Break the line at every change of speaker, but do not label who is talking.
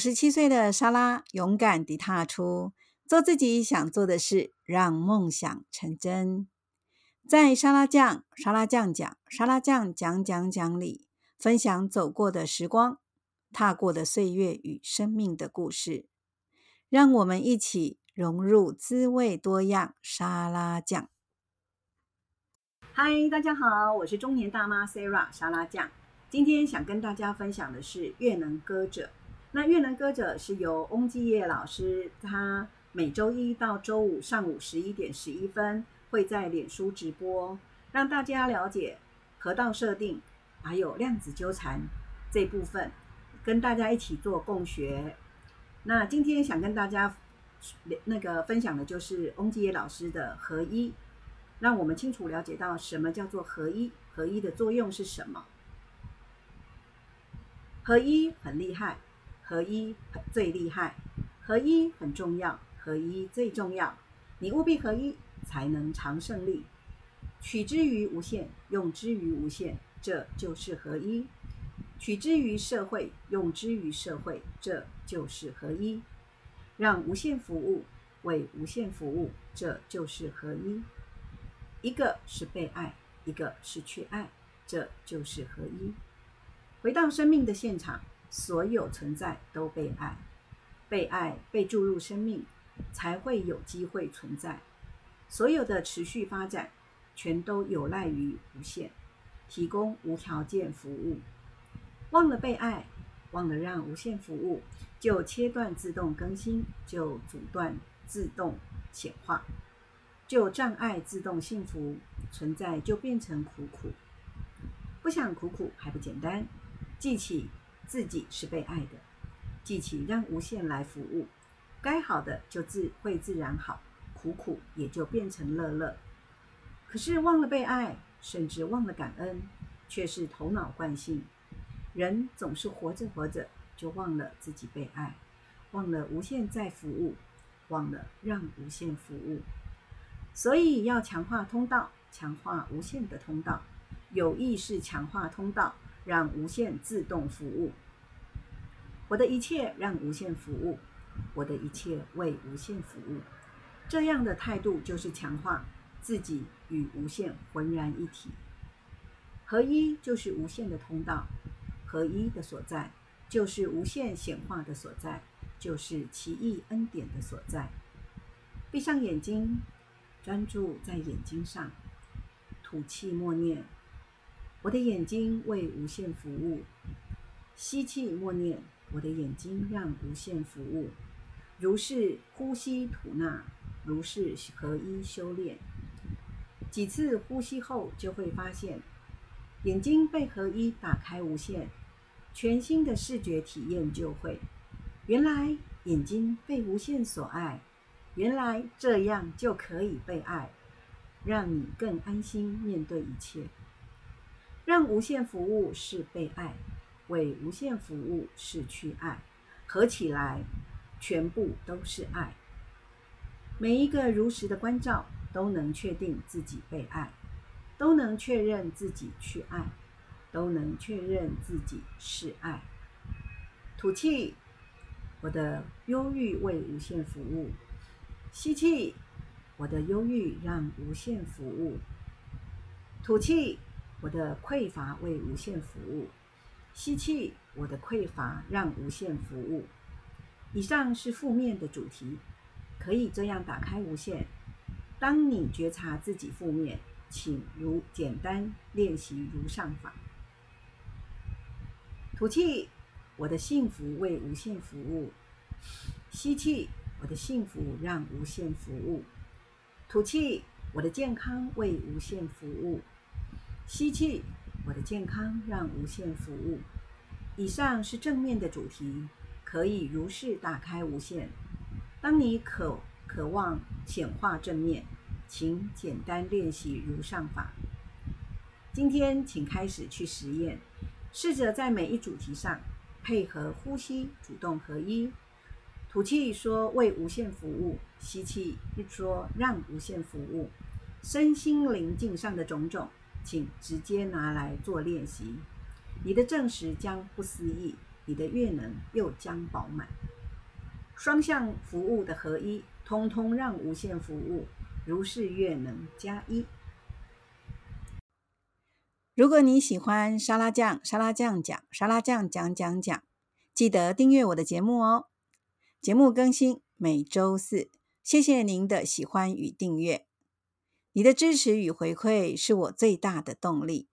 十七岁的莎拉勇敢地踏出，做自己想做的事，让梦想成真。在沙拉酱、沙拉酱讲、沙拉酱讲讲讲里，分享走过的时光、踏过的岁月与生命的故事，让我们一起融入滋味多样沙拉酱。嗨，大家好，我是中年大妈 Sarah 沙拉酱。今天想跟大家分享的是越能歌者。那越南歌者是由翁继业老师，他每周一到周五上午十一点十一分会在脸书直播，让大家了解河道设定，还有量子纠缠这部分，跟大家一起做共学。那今天想跟大家那个分享的就是翁继业老师的合一，让我们清楚了解到什么叫做合一，合一的作用是什么？合一很厉害。合一最厉害，合一很重要，合一最重要。你务必合一，才能常胜利。取之于无限，用之于无限，这就是合一。取之于社会，用之于社会，这就是合一。让无限服务，为无限服务，这就是合一。一个是被爱，一个是去爱，这就是合一。回到生命的现场。所有存在都被爱，被爱被注入生命，才会有机会存在。所有的持续发展，全都有赖于无限，提供无条件服务。忘了被爱，忘了让无限服务，就切断自动更新，就阻断自动显化，就障碍自动幸福存在，就变成苦苦。不想苦苦还不简单，记起。自己是被爱的，记起让无限来服务，该好的就自会自然好，苦苦也就变成乐乐。可是忘了被爱，甚至忘了感恩，却是头脑惯性。人总是活着活着就忘了自己被爱，忘了无限在服务，忘了让无限服务。所以要强化通道，强化无限的通道，有意识强化通道。让无限自动服务，我的一切让无限服务，我的一切为无限服务。这样的态度就是强化自己与无限浑然一体。合一就是无限的通道，合一的所在就是无限显化的所在，就是奇异恩典的所在。闭上眼睛，专注在眼睛上，吐气默念。我的眼睛为无限服务，吸气默念，我的眼睛让无限服务，如是呼吸吐纳，如是合一修炼。几次呼吸后，就会发现眼睛被合一打开，无限全新的视觉体验就会。原来眼睛被无限所爱，原来这样就可以被爱，让你更安心面对一切。让无限服务是被爱，为无限服务是去爱，合起来全部都是爱。每一个如实的关照，都能确定自己被爱，都能确认自己去爱，都能确认自己是爱。吐气，我的忧郁为无限服务；吸气，我的忧郁让无限服务；吐气。我的匮乏为无限服务，吸气，我的匮乏让无限服务。以上是负面的主题，可以这样打开无限。当你觉察自己负面，请如简单练习如上法。吐气，我的幸福为无限服务。吸气，我的幸福让无限服务。吐气，我的健康为无限服务。吸气，我的健康让无限服务。以上是正面的主题，可以如是打开无限。当你渴渴望显化正面，请简单练习如上法。今天，请开始去实验，试着在每一主题上配合呼吸，主动合一。吐气说为无限服务，吸气说让无限服务。身心灵境上的种种。请直接拿来做练习，你的证实将不思议，你的月能又将饱满。双向服务的合一，通通让无限服务如是月能加一。如果你喜欢沙拉酱，沙拉酱讲，沙拉酱讲讲讲，记得订阅我的节目哦。节目更新每周四，谢谢您的喜欢与订阅，你的支持与回馈是我最大的动力。